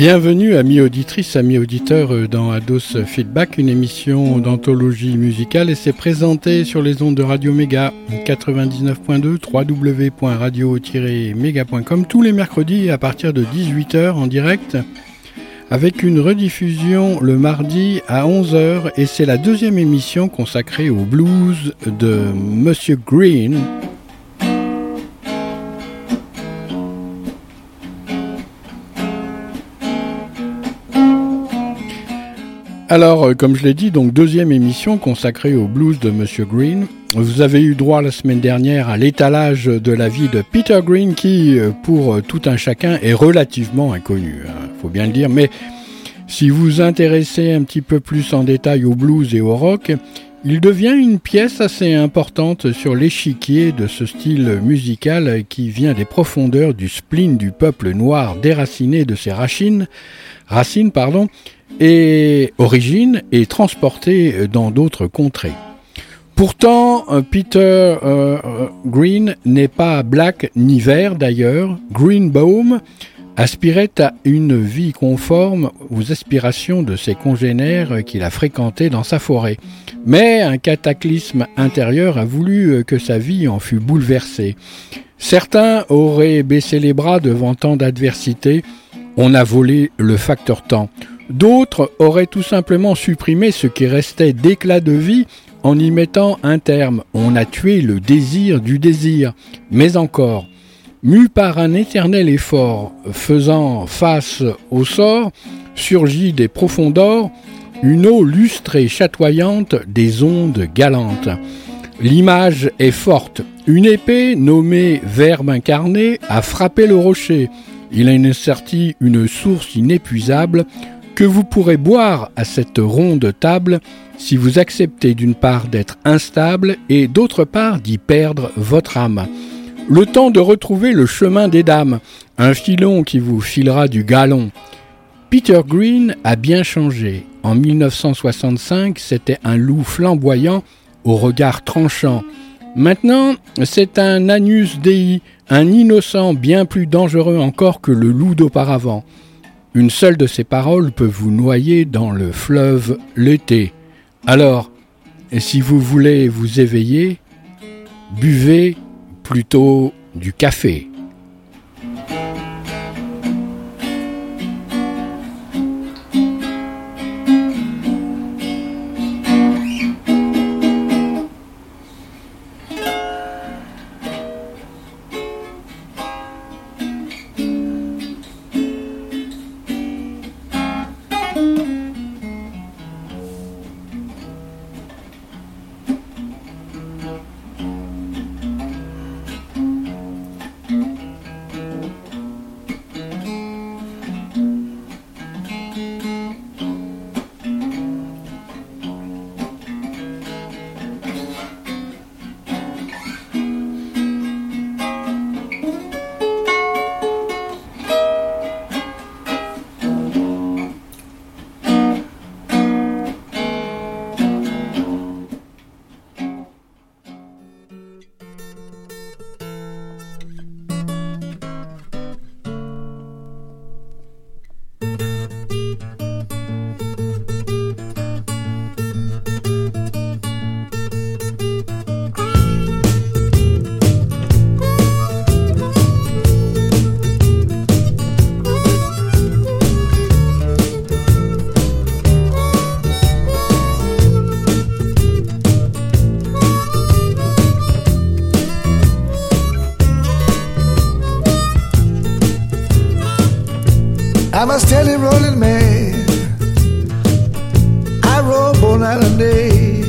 Bienvenue, amis auditrices, amis auditeurs, euh, dans Ados Feedback, une émission d'anthologie musicale et c'est présenté sur les ondes de Radio Méga 99.2, www.radio-méga.com tous les mercredis à partir de 18h en direct avec une rediffusion le mardi à 11h et c'est la deuxième émission consacrée au blues de Monsieur Green Alors, euh, comme je l'ai dit, donc deuxième émission consacrée au blues de Monsieur Green. Vous avez eu droit la semaine dernière à l'étalage de la vie de Peter Green qui, euh, pour euh, tout un chacun, est relativement inconnu, hein, faut bien le dire. Mais si vous vous intéressez un petit peu plus en détail au blues et au rock, il devient une pièce assez importante sur l'échiquier de ce style musical qui vient des profondeurs du spleen du peuple noir déraciné de ses racines, racines pardon, et origine et transporté dans d'autres contrées. Pourtant, euh, Peter euh, euh, Green n'est pas black ni vert d'ailleurs. Greenbaum aspirait à une vie conforme aux aspirations de ses congénères qu'il a fréquentés dans sa forêt. Mais un cataclysme intérieur a voulu que sa vie en fût bouleversée. Certains auraient baissé les bras devant tant d'adversité. On a volé le facteur temps. D'autres auraient tout simplement supprimé ce qui restait d'éclat de vie en y mettant un terme. On a tué le désir du désir. Mais encore, mu par un éternel effort, faisant face au sort, surgit des profondeurs une eau lustre et chatoyante des ondes galantes. L'image est forte. Une épée, nommée Verbe incarné, a frappé le rocher. Il a inserti une source inépuisable que vous pourrez boire à cette ronde table si vous acceptez d'une part d'être instable et d'autre part d'y perdre votre âme. Le temps de retrouver le chemin des dames, un filon qui vous filera du galon. Peter Green a bien changé. En 1965, c'était un loup flamboyant au regard tranchant. Maintenant, c'est un Anus Dei, un innocent bien plus dangereux encore que le loup d'auparavant. Une seule de ces paroles peut vous noyer dans le fleuve l'été. Alors, si vous voulez vous éveiller, buvez plutôt du café. I'm a steady rolling man. I roll both night and day.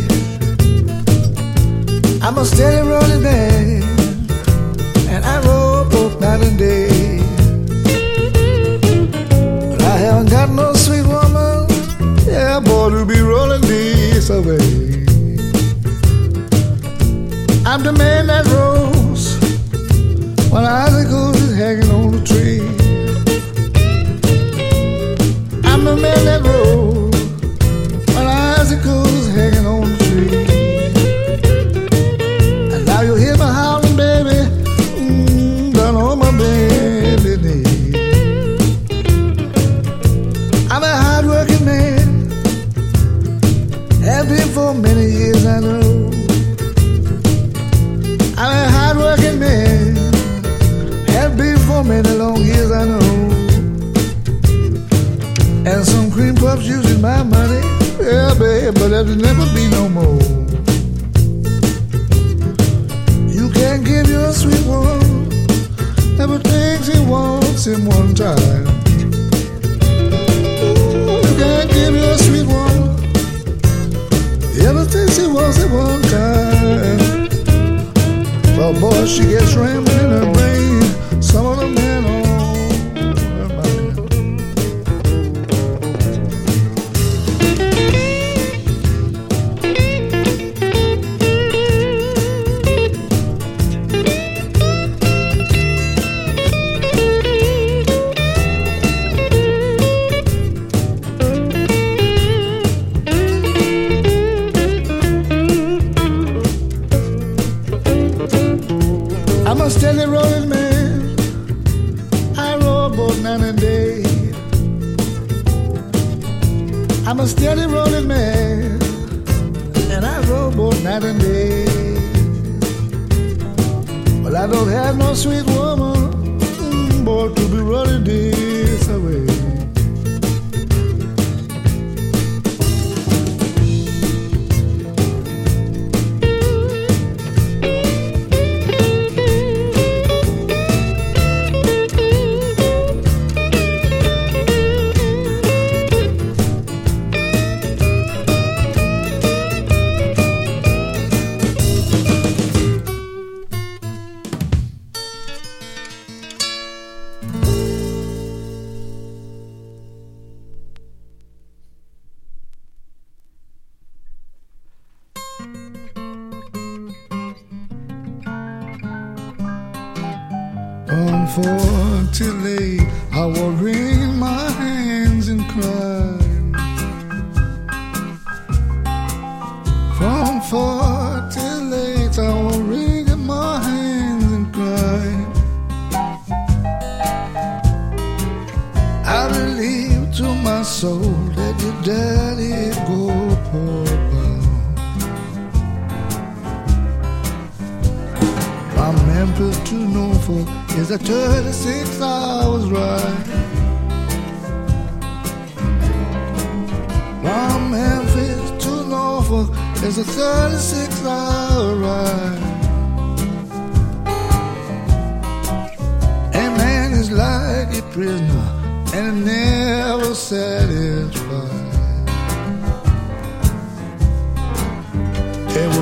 I'm a steady rolling man, and I roll both night and day. But I haven't got no sweet woman, yeah, boy, to be rolling this away. I'm the man that rolls day. Well, I don't have no sweet woman. mm, Boy, to be rolling this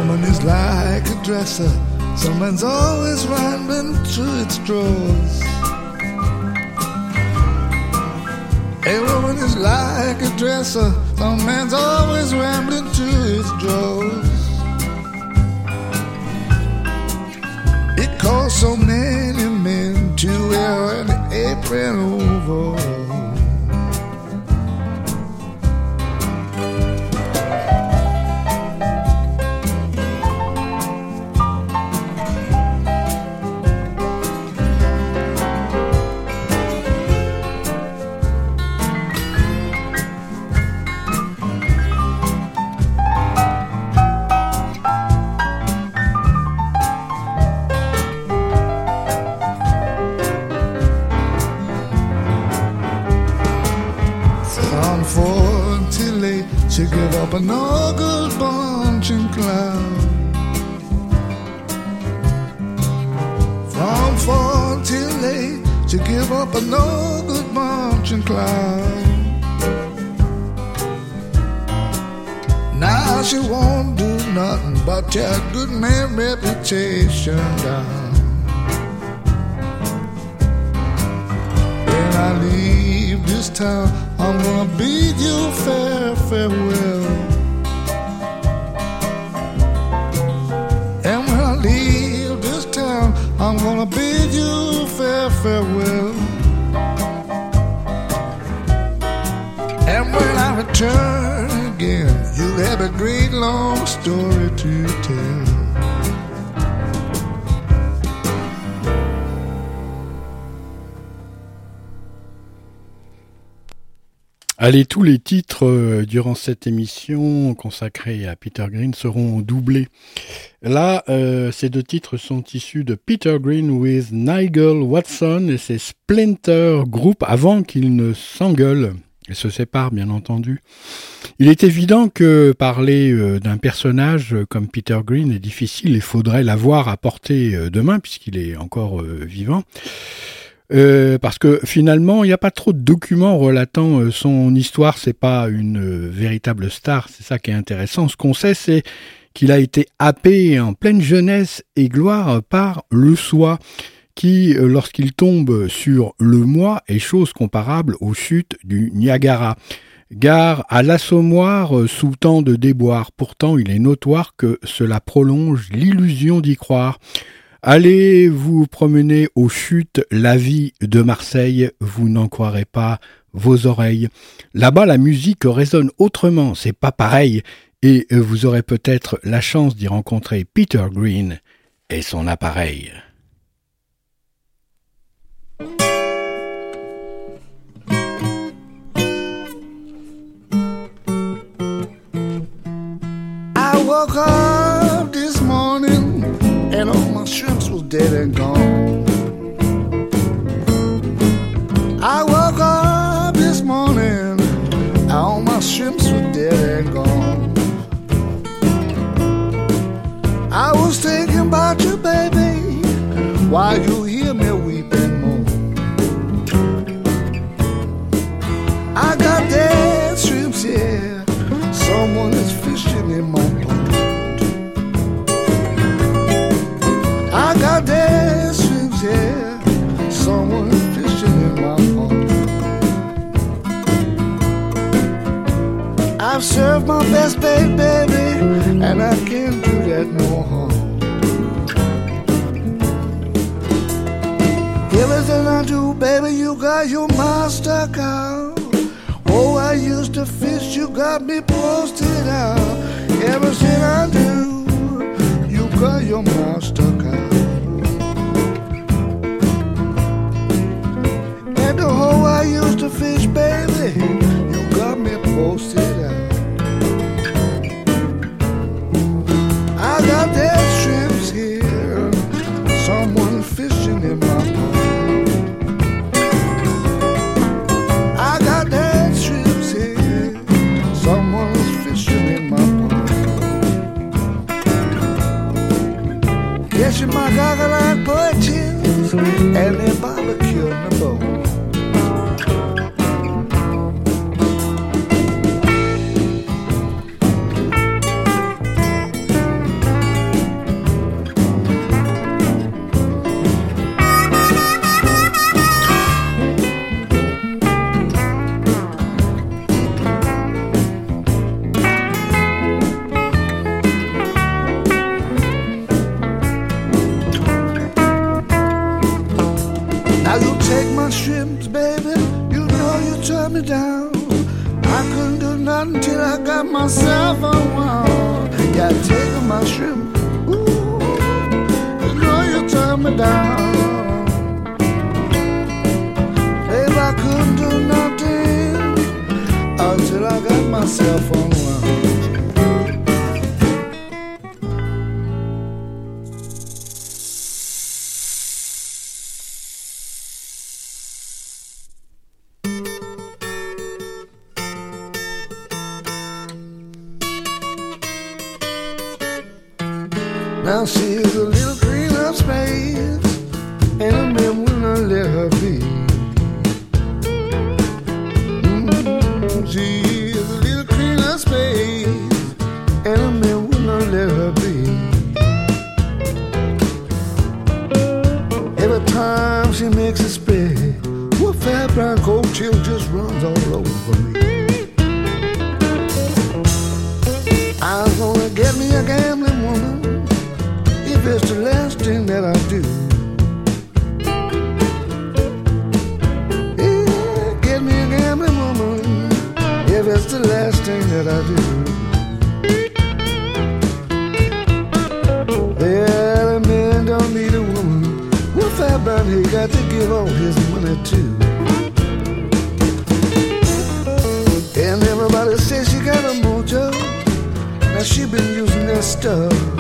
woman is like a dresser. Someone's always rambling through its drawers. A woman is like a dresser. Some man's always rambling through his drawers. It costs so many men to wear an apron overall. She gave up an ogle bunch and cloud. From fall till late, she give up an ogle bunch and cloud. Now she won't do nothing but tear good man reputation down. When I leave this town, I'm gonna bid you fair farewell. And when I leave this town, I'm gonna bid you fair farewell. And when I return again, you'll have a great long story to tell. Allez, tous les titres euh, durant cette émission consacrée à Peter Green seront doublés. Là, euh, ces deux titres sont issus de Peter Green with Nigel Watson et ses Splinter Group avant qu'ils ne s'engueulent et se séparent, bien entendu. Il est évident que parler euh, d'un personnage comme Peter Green est difficile et faudrait l'avoir à portée de main puisqu'il est encore vivant. Euh, parce que finalement, il n'y a pas trop de documents relatant euh, son histoire. C'est pas une euh, véritable star. C'est ça qui est intéressant. Ce qu'on sait, c'est qu'il a été happé en pleine jeunesse et gloire par le soi, qui, lorsqu'il tombe sur le moi, est chose comparable aux chutes du Niagara. Gare à l'assommoir sous tant de déboires. Pourtant, il est notoire que cela prolonge l'illusion d'y croire. Allez vous promener aux chutes La vie de Marseille, vous n'en croirez pas vos oreilles. Là-bas, la musique résonne autrement, c'est pas pareil, et vous aurez peut-être la chance d'y rencontrer Peter Green et son appareil. Dead and gone. I woke up this morning, all my shrimps were dead and gone. I was thinking about you, baby, while you I've served my best, babe, baby, and I can't do that no harm. Everything I do, baby, you got your master card. Oh, I used to fish, you got me posted out. Everything I do, you got your master card. And the hole I used to fish, baby. You got me posted and shrimps, baby. You know you turned me down. I couldn't do nothing till I got myself a one. Yeah, take my shrimp. Ooh, you know you turned me down. Babe, I couldn't do nothing until I got myself a one. Stuff.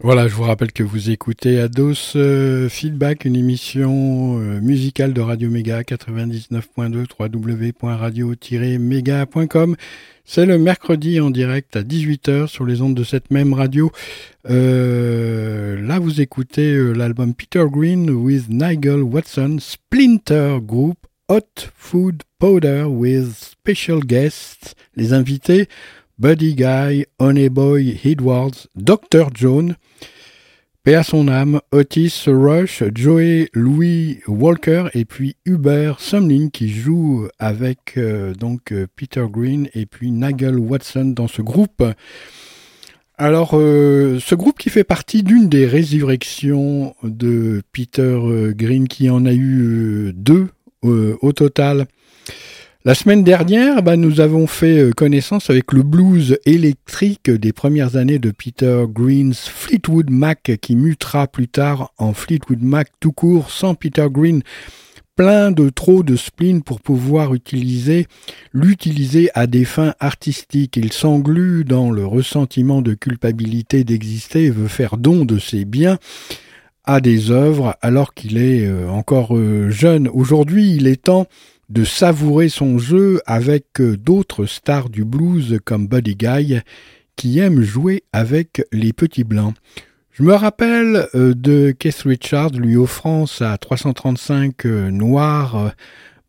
Voilà, je vous rappelle que vous écoutez Ados euh, Feedback, une émission euh, musicale de Radio Méga 99.2 www.radio-méga.com. C'est le mercredi en direct à 18h sur les ondes de cette même radio. Euh, là, vous écoutez l'album Peter Green with Nigel Watson, Splinter Group, Hot Food Powder with Special Guests, les invités, Buddy Guy, Honeyboy Edwards, Dr. John, Paix à son âme, Otis Rush, Joey Louis Walker et puis Hubert Sumlin qui joue avec euh, donc euh, Peter Green et puis Nigel Watson dans ce groupe. Alors, euh, ce groupe qui fait partie d'une des résurrections de Peter Green, qui en a eu deux au total. La semaine dernière, bah, nous avons fait euh, connaissance avec le blues électrique des premières années de Peter Green's Fleetwood Mac, qui mutera plus tard en Fleetwood Mac tout court sans Peter Green. Plein de trop de spleen pour pouvoir utiliser, l'utiliser à des fins artistiques. Il s'englue dans le ressentiment de culpabilité d'exister et veut faire don de ses biens à des œuvres alors qu'il est euh, encore euh, jeune. Aujourd'hui, il est temps de savourer son jeu avec euh, d'autres stars du blues comme Buddy Guy qui aiment jouer avec les petits blancs. Je me rappelle euh, de Keith Richards lui offrant sa 335 euh, noire.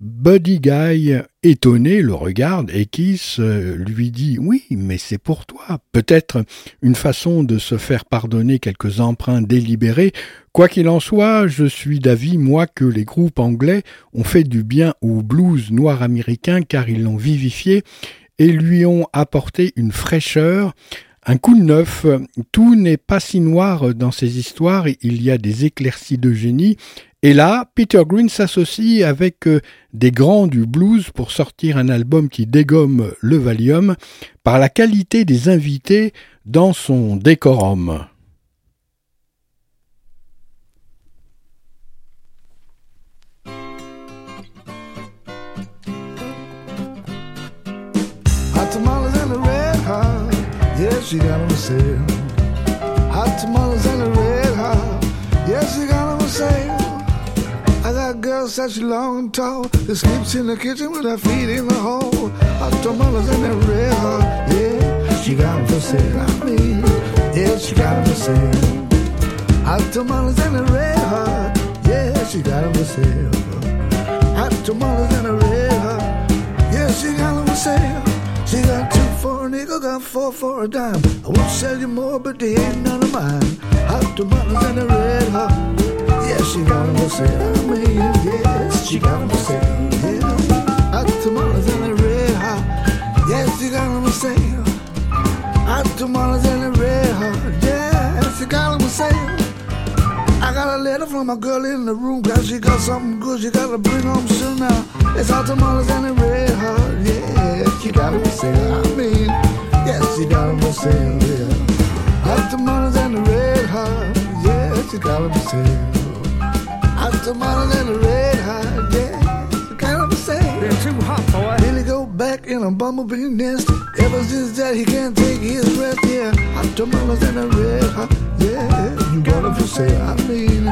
Buddy Guy, étonné, le regarde et Keith euh, lui dit Oui, mais c'est pour toi. Peut-être une façon de se faire pardonner quelques emprunts délibérés. Quoi qu'il en soit, je suis d'avis, moi, que les groupes anglais ont fait du bien au blues noir américain car ils l'ont vivifié et lui ont apporté une fraîcheur, un coup de neuf. Tout n'est pas si noir dans ces histoires, il y a des éclaircies de génie. Et là, Peter Green s'associe avec euh, des grands du blues pour sortir un album qui dégomme le Valium par la qualité des invités dans son décorum. I got girls such long and tall that sleeps in the kitchen with her feet in the hole. Hot tamales a red hot. Yeah, she got them for sale. I mean, yeah, she got them for sale. Hot tamales a red hot. Yeah, she got them for sale. Hot tamales a red hot. Yeah, she got them for sale. She got two for a nickel, got four for a dime. I won't sell you more, but they ain't none of mine. Hot tamales and a red hot yeah, chegando I mean, yes, she chegando você, yeah. At tomorrow's in the red hot. yes, chegando você. Uh, at tomorrow's in the red hot. yes, chegando você. Uh, I got a letter from my girl in the room, cause she got something good she gotta bring home soon now. It's hot tomorrow's in the red hot. yeah. She gotta be uh, I mean, yes, she gotta be yeah. Hot tomorrow's in the red hot. yeah. She gotta be tamales and a red hot, yeah, got them for sale. They're too hot, boy. Billy go back in a bumblebee nest. Ever since that he can't take his breath. Yeah, hot tamales and a red hot. Yeah, you got him for sale. I mean,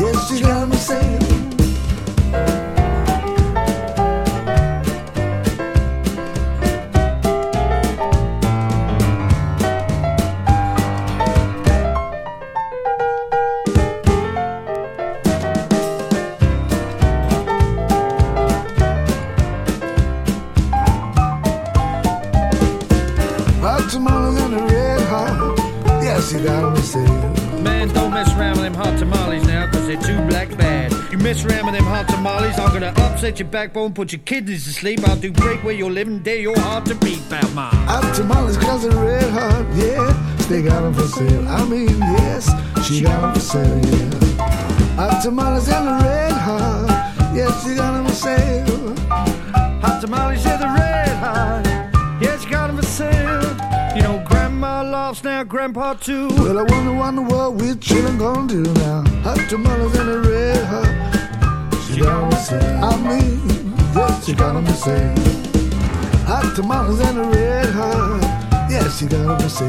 yes, you got him for sale. Bad. You mess around with them hot tamales, I'm gonna upset your backbone, put your kidneys to sleep. I'll do break where you're living, dare your heart to beat, pal ma. Hot tamales cause they're red hot. Yeah, they got him for sale. I mean, yes, she got him for sale. Yeah. Hot tamales and a red hot. Yes, she got him for sale. Hot tamales, yeah, the red hot. Yes, you got 'em for sale. You know, Grandma loves now, Grandpa too. Well, I wonder, wonder what we're chillin' gonna do now. Hot tamales and a red hot you gonna say? I mean, what you gonna say? Hot tamales and a red heart, yes, you gonna say.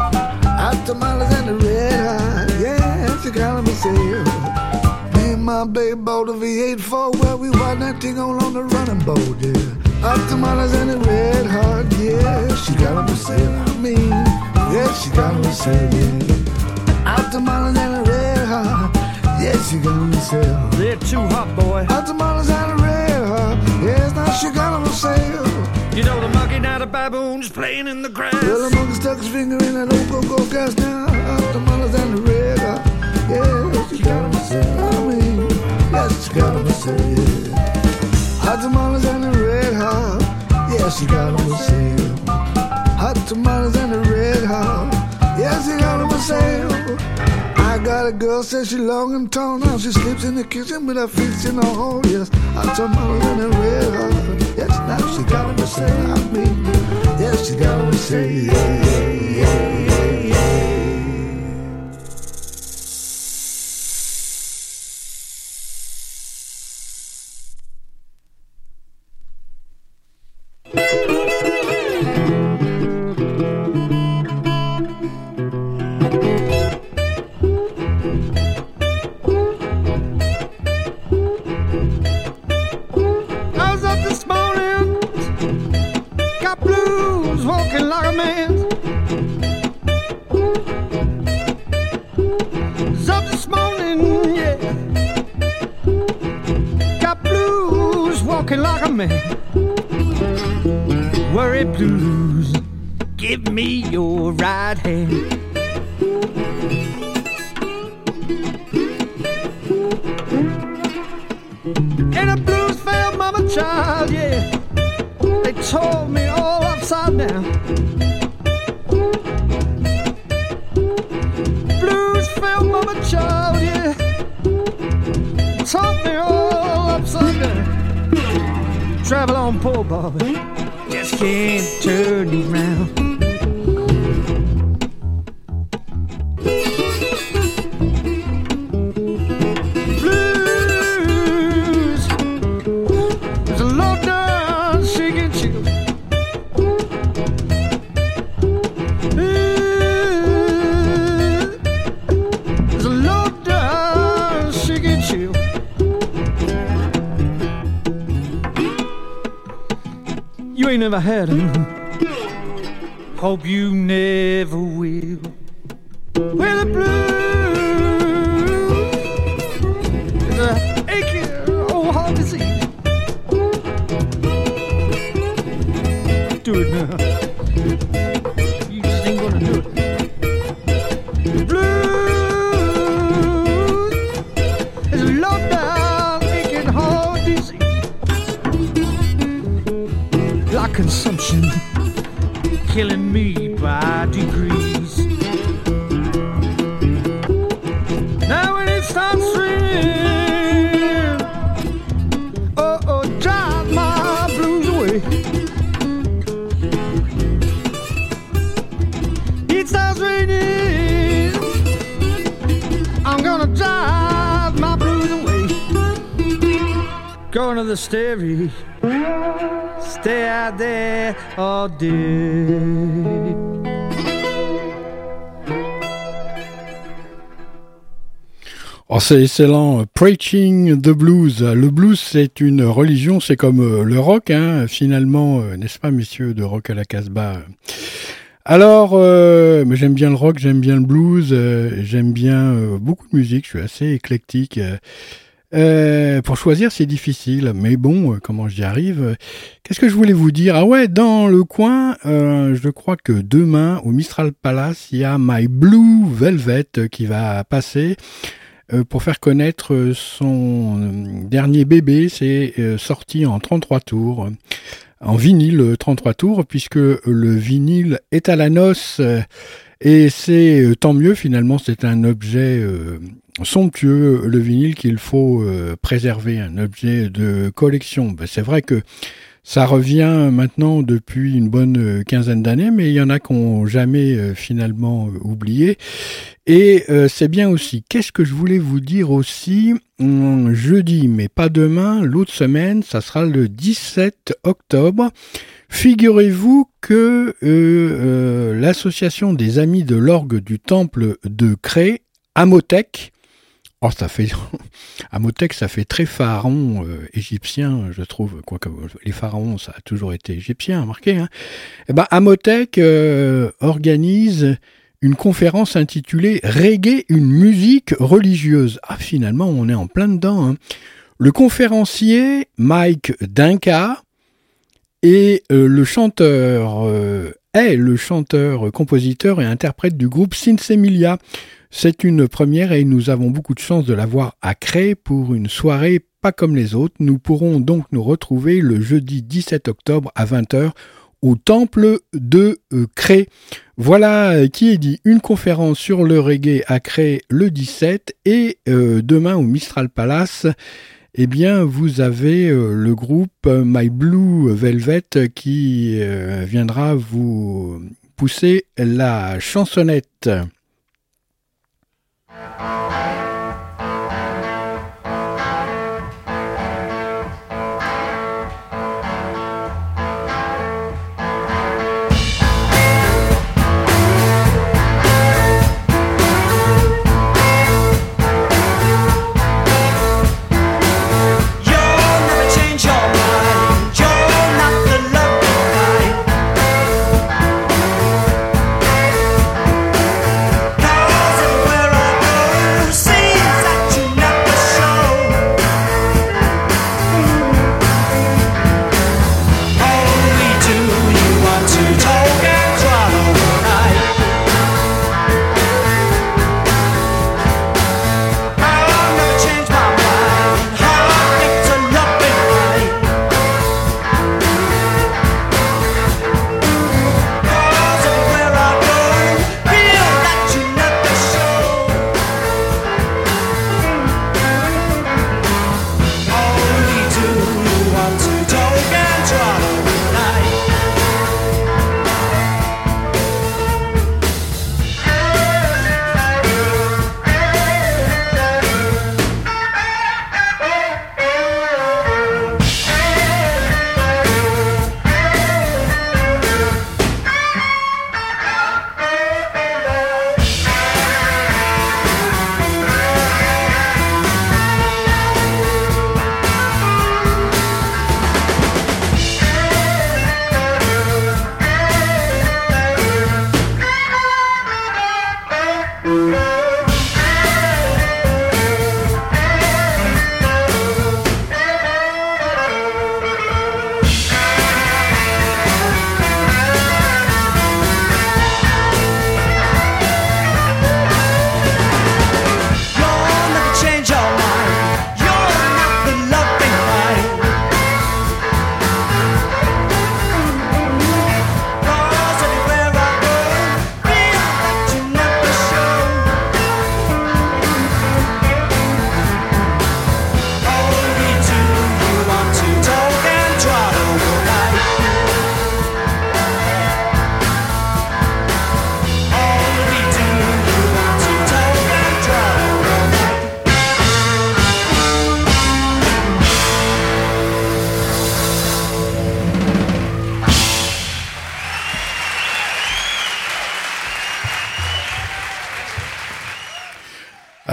Hot tamales and a red heart, yes, you gonna say. Me and my baby bought a V8 for where we ride that thing all on the running boat, yeah. Hot tamales and a red heart, yes, she gonna say. I mean, yes, she gonna say. Hot tamales and she got 'em for sale. They're too hot, boy. Hot tamales and a red hot, yes, now she got for sale. You know, the monkey now, the baboon's playing in the grass. Well, the monkey stuck his finger in that old go-go gas now. Hot tamales and a red hot, yeah, she got for sale. I mean, yes, she got for sale, yeah. Hot tamales and a red hot. Yeah, she got 'em for sale. Hot tamales and a red hot. Yeah, she got 'em for sale. I got a girl, says she long and tall now. She sleeps in the kitchen with her feet in the hole. Yes, hot tamales and a red hot. Yes, now she got 'em for sale. I mean, yes, she got. Yeah, yeah, yeah, yeah, yeah. Tore me all upside down. Travel on, poor Bobby. Just can't turn around. Never had him. Hope you never will. Day. Oh, c'est excellent. Preaching the blues. Le blues, c'est une religion, c'est comme euh, le rock, hein, finalement, euh, n'est-ce pas, messieurs de rock à la Casbah? Alors, euh, j'aime bien le rock, j'aime bien le blues, j'aime bien beaucoup de musique, je suis assez éclectique. Pour choisir, c'est difficile, mais bon, comment j'y arrive Qu'est-ce que je voulais vous dire? Ah ouais, dans le coin, je crois que demain, au Mistral Palace, il y a My Blue Velvet qui va passer. Euh, pour faire connaître son euh, dernier bébé. C'est euh, sorti en 33 tours, en vinyle 33 tours, puisque le vinyle est à la noce. Et c'est tant mieux finalement, c'est un objet somptueux, le vinyle qu'il faut préserver, un objet de collection. Ben, c'est vrai que ça revient maintenant depuis une bonne euh, quinzaine d'années, mais il y en a qui n'ont jamais euh, finalement euh, oublié. Et c'est bien aussi. Qu'est-ce que je voulais vous dire aussi hum, Jeudi, mais pas demain, l'autre semaine, ça sera le 17 octobre. Figurez-vous que l'association des amis de l'orgue du temple de Cré, Amotech, Oh, ça fait ça fait très pharaon euh, égyptien, je trouve. Quoique les pharaons, ça a toujours été égyptien, remarquez. Hein. Eh ben, Amotech euh, organise une conférence intitulée Reggae, une musique religieuse. Ah, finalement, on est en plein dedans. Hein. Le conférencier Mike Dinka et euh, le chanteur est le chanteur, compositeur et interprète du groupe Sinsemilia. C'est une première et nous avons beaucoup de chance de l'avoir à Cré pour une soirée pas comme les autres. Nous pourrons donc nous retrouver le jeudi 17 octobre à 20h au temple de euh, Cré. Voilà euh, qui est dit une conférence sur le reggae à Cré le 17 et euh, demain au Mistral Palace. Eh bien, vous avez le groupe My Blue Velvet qui viendra vous pousser la chansonnette. Bye.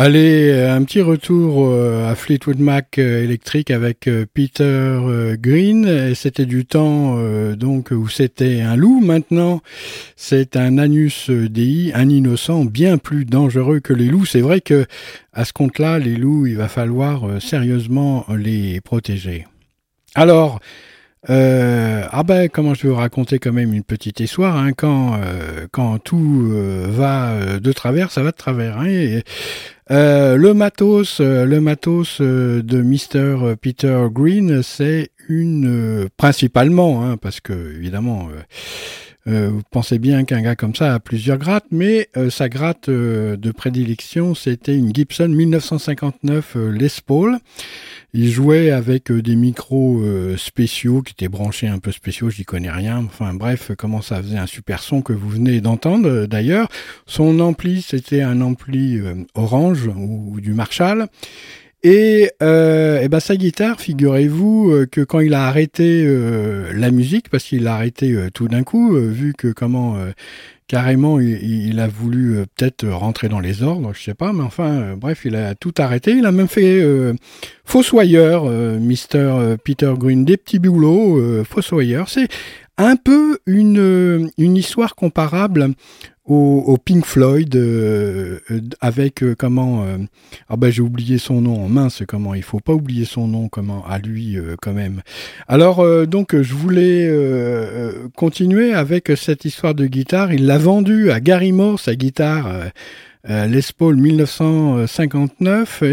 Allez, un petit retour euh, à Fleetwood Mac euh, électrique avec euh, Peter Green. C'était du temps donc où c'était un loup. Maintenant, c'est un Anus Dei, un innocent bien plus dangereux que les loups. C'est vrai que à ce compte-là, les loups, il va falloir sérieusement les protéger. Alors, euh, ah ben comment je vais vous raconter quand même une petite histoire hein, quand euh, quand tout euh, va de travers ça va de travers hein, le matos le matos de Mr Peter Green c'est une principalement hein, parce que évidemment vous pensez bien qu'un gars comme ça a plusieurs grattes, mais sa gratte de prédilection, c'était une Gibson 1959 Les Paul. Il jouait avec euh, des micros euh, spéciaux qui étaient branchés un peu spéciaux, j'y connais rien. Enfin bref, comment ça faisait un super son que vous venez d'entendre euh, d'ailleurs. Son ampli, c'était un ampli orange ou, du Marshall. Et, euh, ben sa guitare, figurez-vous que quand il a arrêté la musique, parce qu'il l'a arrêté tout d'un coup, vu que comment carrément, il, a voulu euh, peut-être rentrer dans les ordres, je sais pas, mais enfin, euh, bref, il a tout arrêté. Il a même fait euh, Fossoyeur, Mr. Peter Green, des petits boulots, Fossoyeur. C'est un peu une, une histoire comparable au, Pink Floyd euh, euh, avec euh, comment ah ben j'ai oublié son nom mince comment il faut pas oublier son nom comment à lui quand même. Alors donc je voulais continuer avec cette histoire de guitare. Il l'a vendu à Gary Moore sa guitare Les Paul 1959,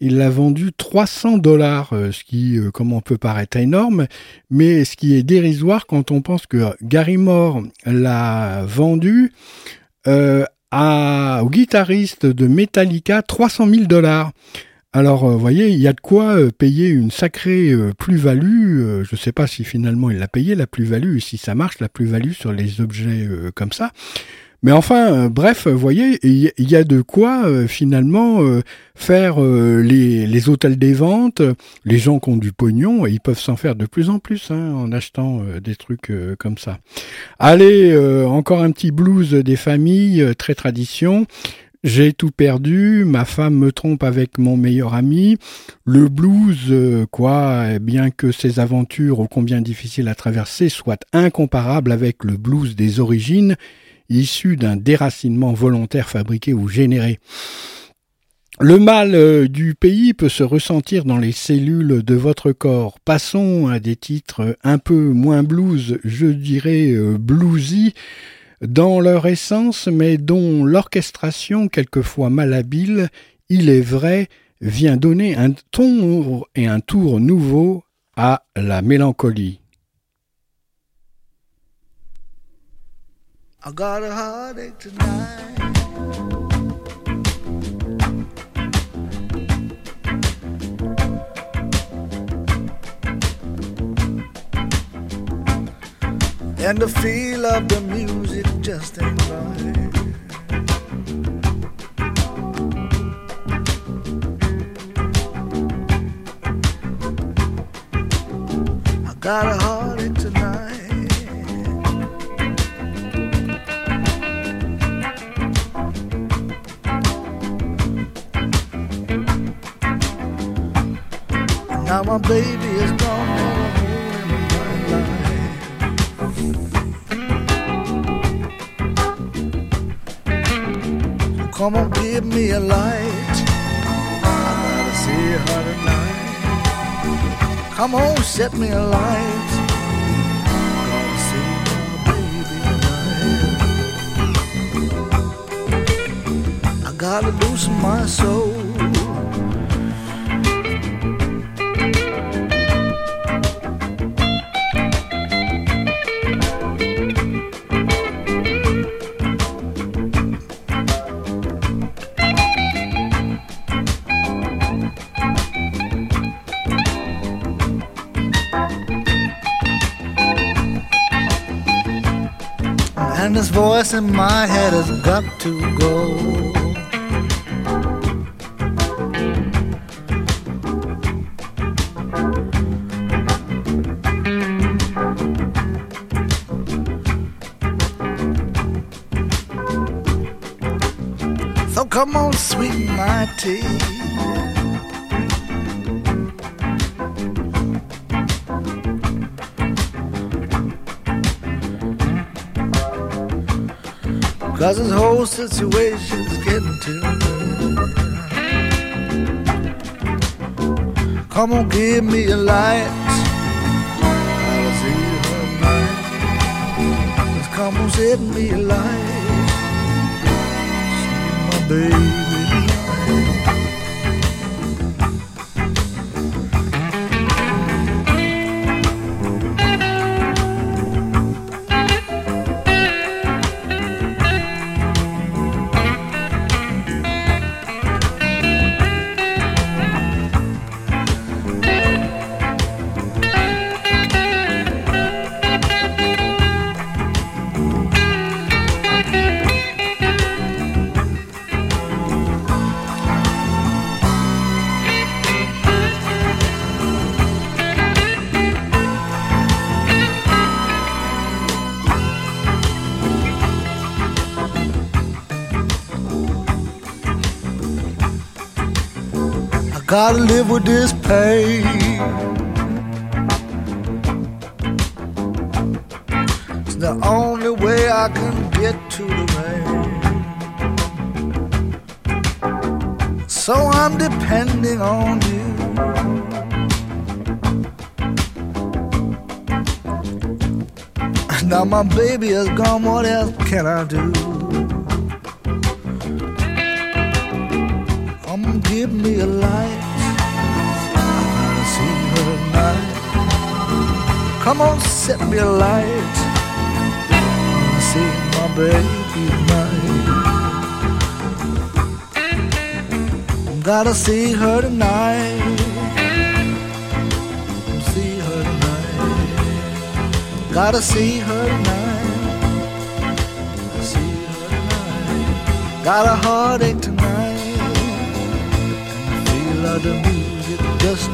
il l'a vendu 300 dollars, ce qui, comment on peut paraître énorme, mais ce qui est dérisoire quand on pense que Gary Moore l'a vendu euh, à, au guitariste de Metallica 300 000 dollars. Alors, vous voyez, il y a de quoi euh, payer une sacrée euh, plus-value. je ne sais pas si finalement il l'a payé, la plus-value, si ça marche, la plus-value sur les objets comme ça. Mais enfin, euh, bref, vous voyez, il y, a de quoi euh, finalement euh, faire les, hôtels des ventes. Les gens qui ont du pognon, ils peuvent s'en faire de plus en plus hein, en achetant des trucs comme ça. Allez, encore un petit blues des familles, très tradition. J'ai tout perdu, ma femme me trompe avec mon meilleur ami. Le blues, quoi, bien que ses aventures ô combien difficiles à traverser soient incomparables avec le blues des origines, issu d'un déracinement volontaire fabriqué ou généré. Le mal euh, du pays peut se ressentir dans les cellules de votre corps. Passons à des titres un peu moins blues, je dirais euh, bluesy, dans leur essence, mais dont l'orchestration, quelquefois malhabile, il est vrai, vient donner un ton et un tour nouveau à la mélancolie. I got a heartache tonight. And the feel of the music just ain't right. I got a heartache Now my baby is gone, home in my life. Come on, give me a light. I gotta see her tonight. Come on, set me a light. Gotta see my baby tonight. I gotta loosen my soul. in my head has got to go. Situation's getting to me. Come on, give me a light. I'll see her night. Come on, set me a light. See my baby. Gotta live with this pain. It's the only way I can get to the rain. So I'm depending on you. Now my baby is gone, what else can I do? Come give me a Come on, set me a light. I wanna see my baby tonight. Gotta see her tonight. See her tonight. Gotta see her tonight. See her tonight. Got a heartache tonight. Feel of the music just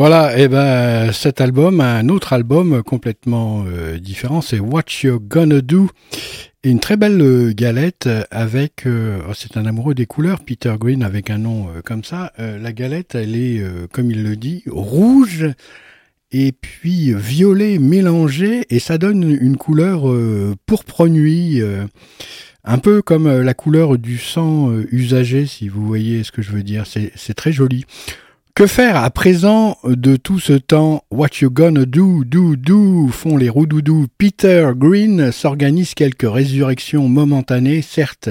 Voilà, et ben cet album, un autre album complètement euh, différent, c'est What You Gonna Do. Une très belle euh, galette avec, euh, oh, c'est un amoureux des couleurs, Peter Green avec un nom comme ça. La galette, elle est, comme il le dit, rouge et puis violet mélangé et ça donne une couleur pourpre nuit, un peu comme la couleur du sang usagé, si vous voyez ce que je veux dire. C'est très joli. Que faire à présent de tout ce temps? What you gonna do, do, do? Font les roudoudous. Peter Green s'organise quelques résurrections momentanées, certes.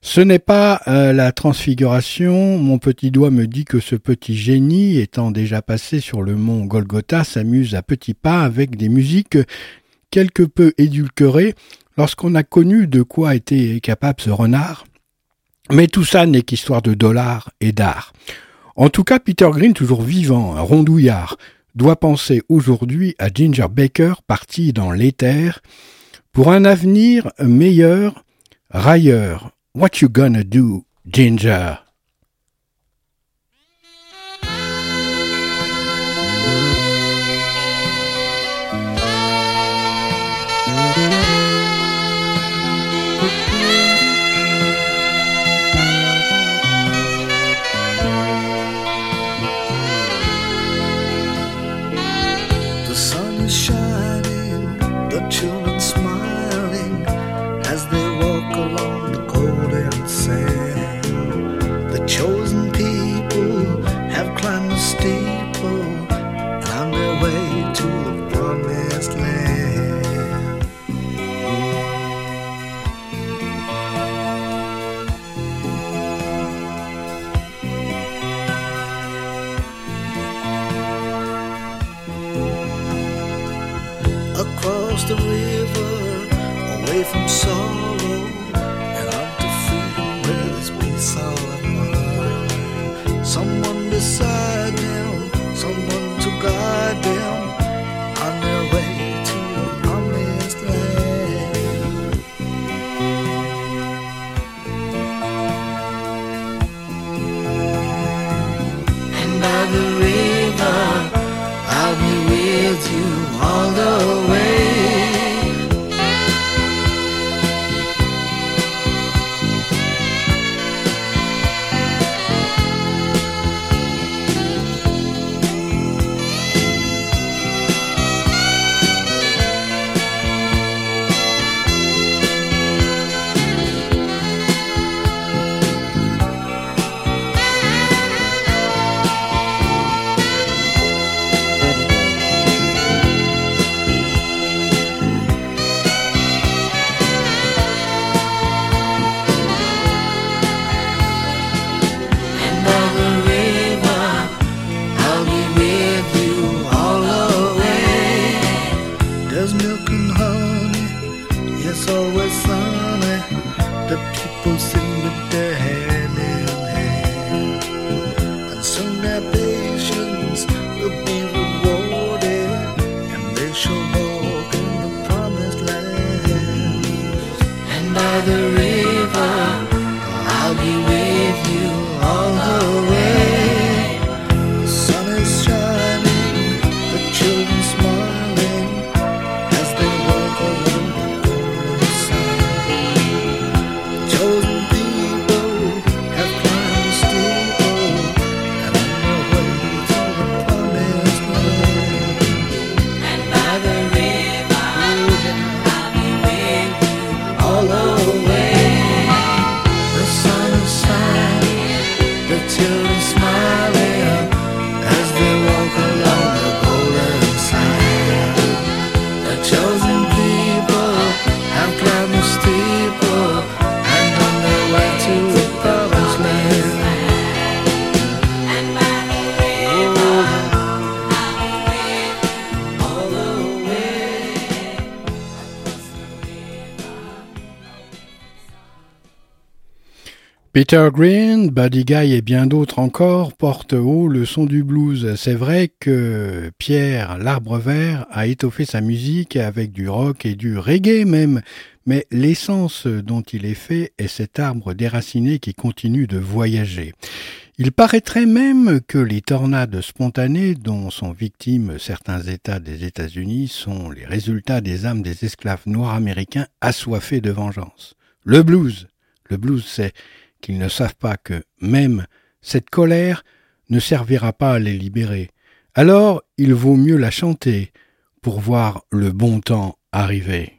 Ce n'est pas euh, la transfiguration. Mon petit doigt me dit que ce petit génie, étant déjà passé sur le mont Golgotha, s'amuse à petits pas avec des musiques quelque peu édulcorées lorsqu'on a connu de quoi était capable ce renard. Mais tout ça n'est qu'histoire de dollars et d'art. En tout cas, Peter Green, toujours vivant, un rondouillard, doit penser aujourd'hui à Ginger Baker, parti dans l'éther, Pour un avenir meilleur, railleur, what you gonna do, Ginger? across the river, away from sorrow. Peter Green, Buddy Guy et bien d'autres encore portent haut le son du blues. C'est vrai que Pierre l'Arbre Vert a étoffé sa musique avec du rock et du reggae même, mais l'essence dont il est fait est cet arbre déraciné qui continue de voyager. Il paraîtrait même que les tornades spontanées dont sont victimes certains États des États-Unis sont les résultats des âmes des esclaves noirs américains assoiffés de vengeance. Le blues, le blues c'est qu'ils ne savent pas que même cette colère ne servira pas à les libérer. Alors il vaut mieux la chanter pour voir le bon temps arriver.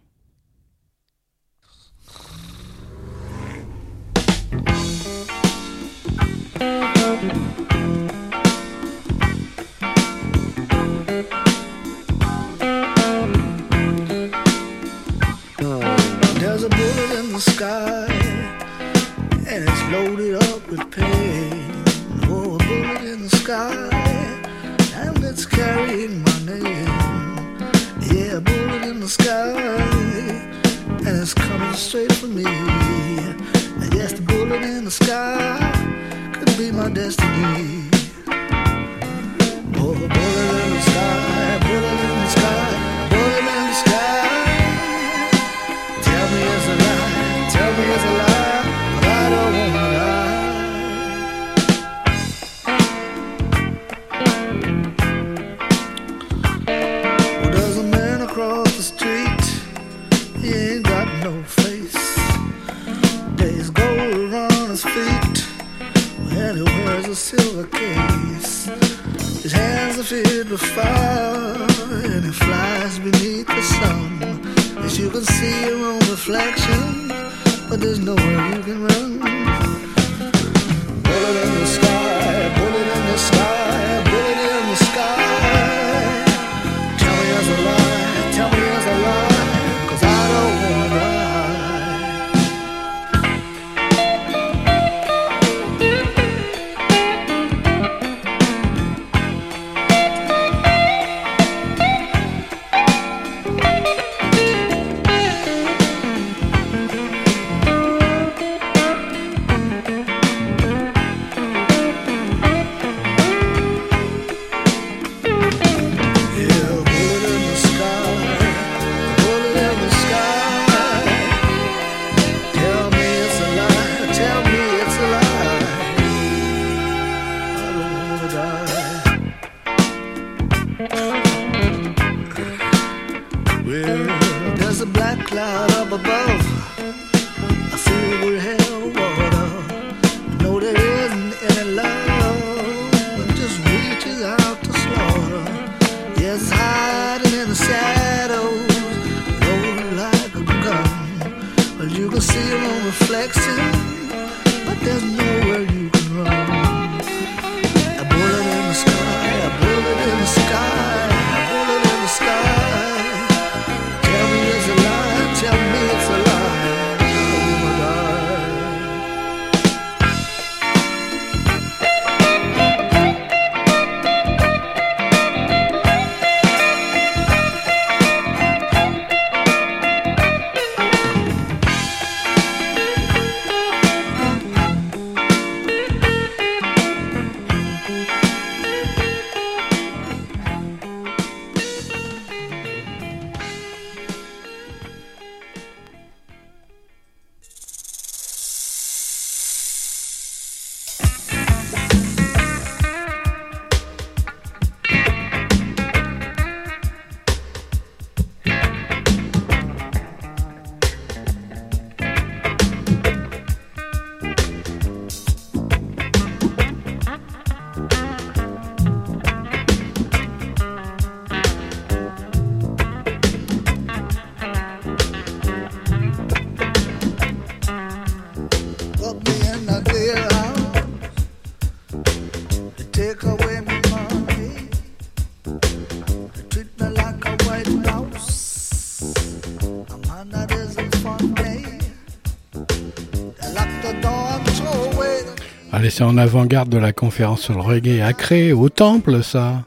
c'est en avant-garde de la conférence sur le reggae à Cré, au temple ça.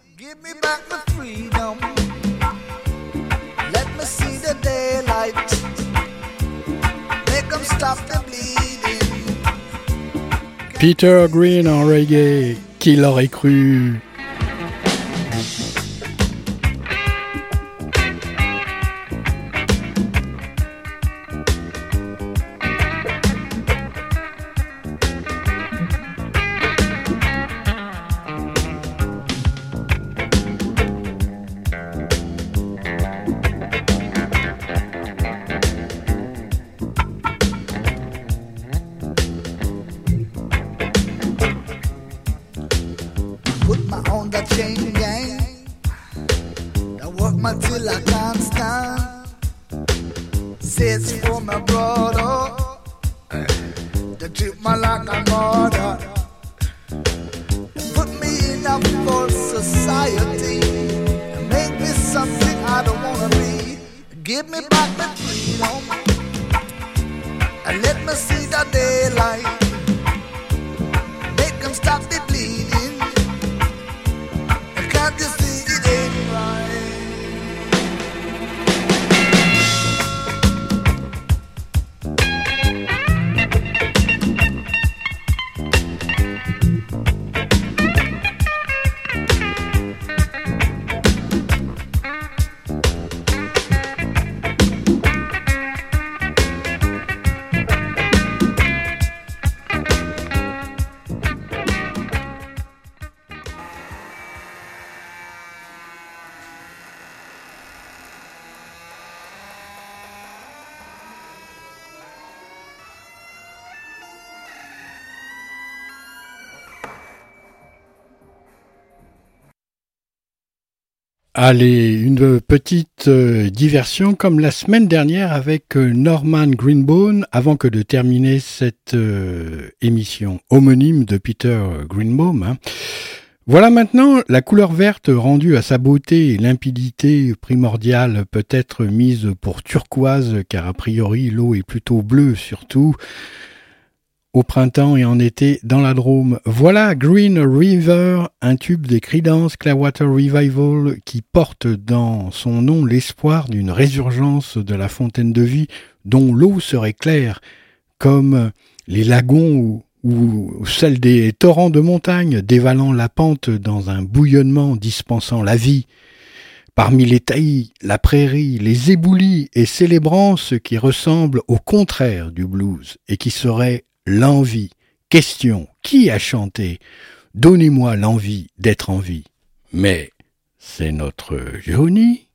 Peter Green en reggae, qui l'aurait cru? Allez, une petite euh, diversion comme la semaine dernière avec euh, Norman Greenbone avant que de terminer cette euh, émission homonyme de Peter Greenbaum. Hein. Voilà maintenant la couleur verte rendue à sa beauté et limpidité primordiale peut être mise pour turquoise car a priori l'eau est plutôt bleue surtout au printemps et en été dans la Drôme. Voilà Green River, un tube des Creedence Clearwater Revival qui porte dans son nom l'espoir d'une résurgence de la fontaine de vie dont l'eau serait claire, comme les lagons ou, ou celle des torrents de montagne dévalant la pente dans un bouillonnement dispensant la vie. Parmi les taillis, la prairie, les éboulis et célébrant ce qui ressemble au contraire du blues et qui serait l'envie. Question, qui a chanté? Donnez-moi l'envie d'être en vie. Mais c'est notre Johnny.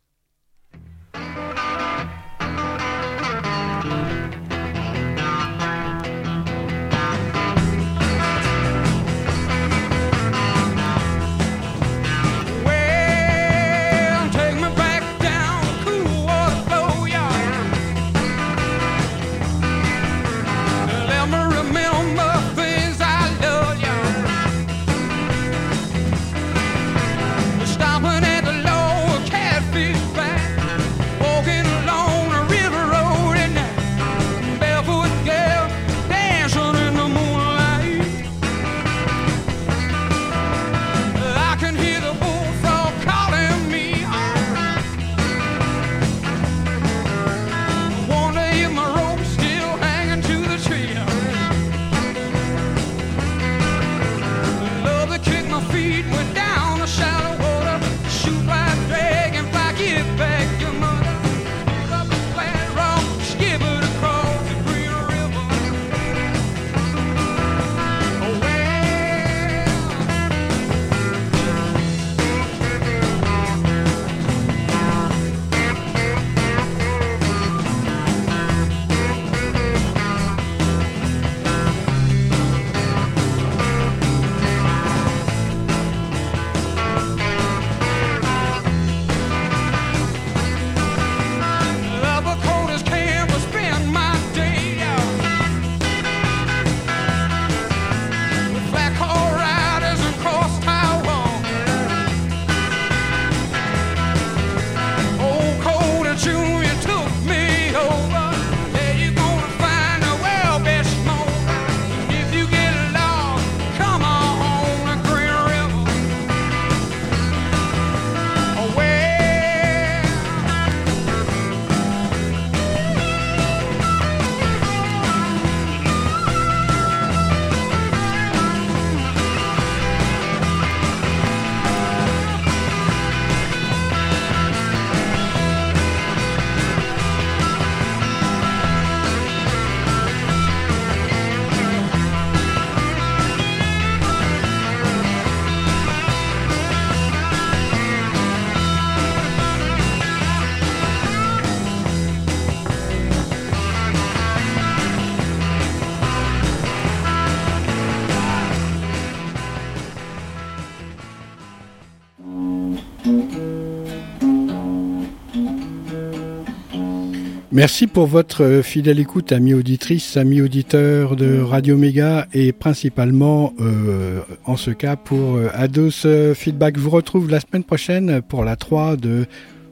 Merci pour votre fidèle écoute, amis auditrices, amis auditeurs de Radio Méga et principalement euh, en ce cas pour euh, Ados Feedback. Je vous retrouve la semaine prochaine pour la 3 de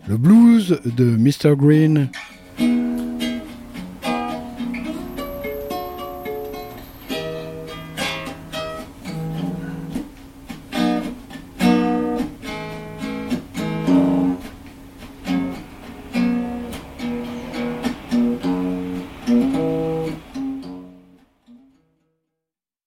Le Blues de Mr. Green.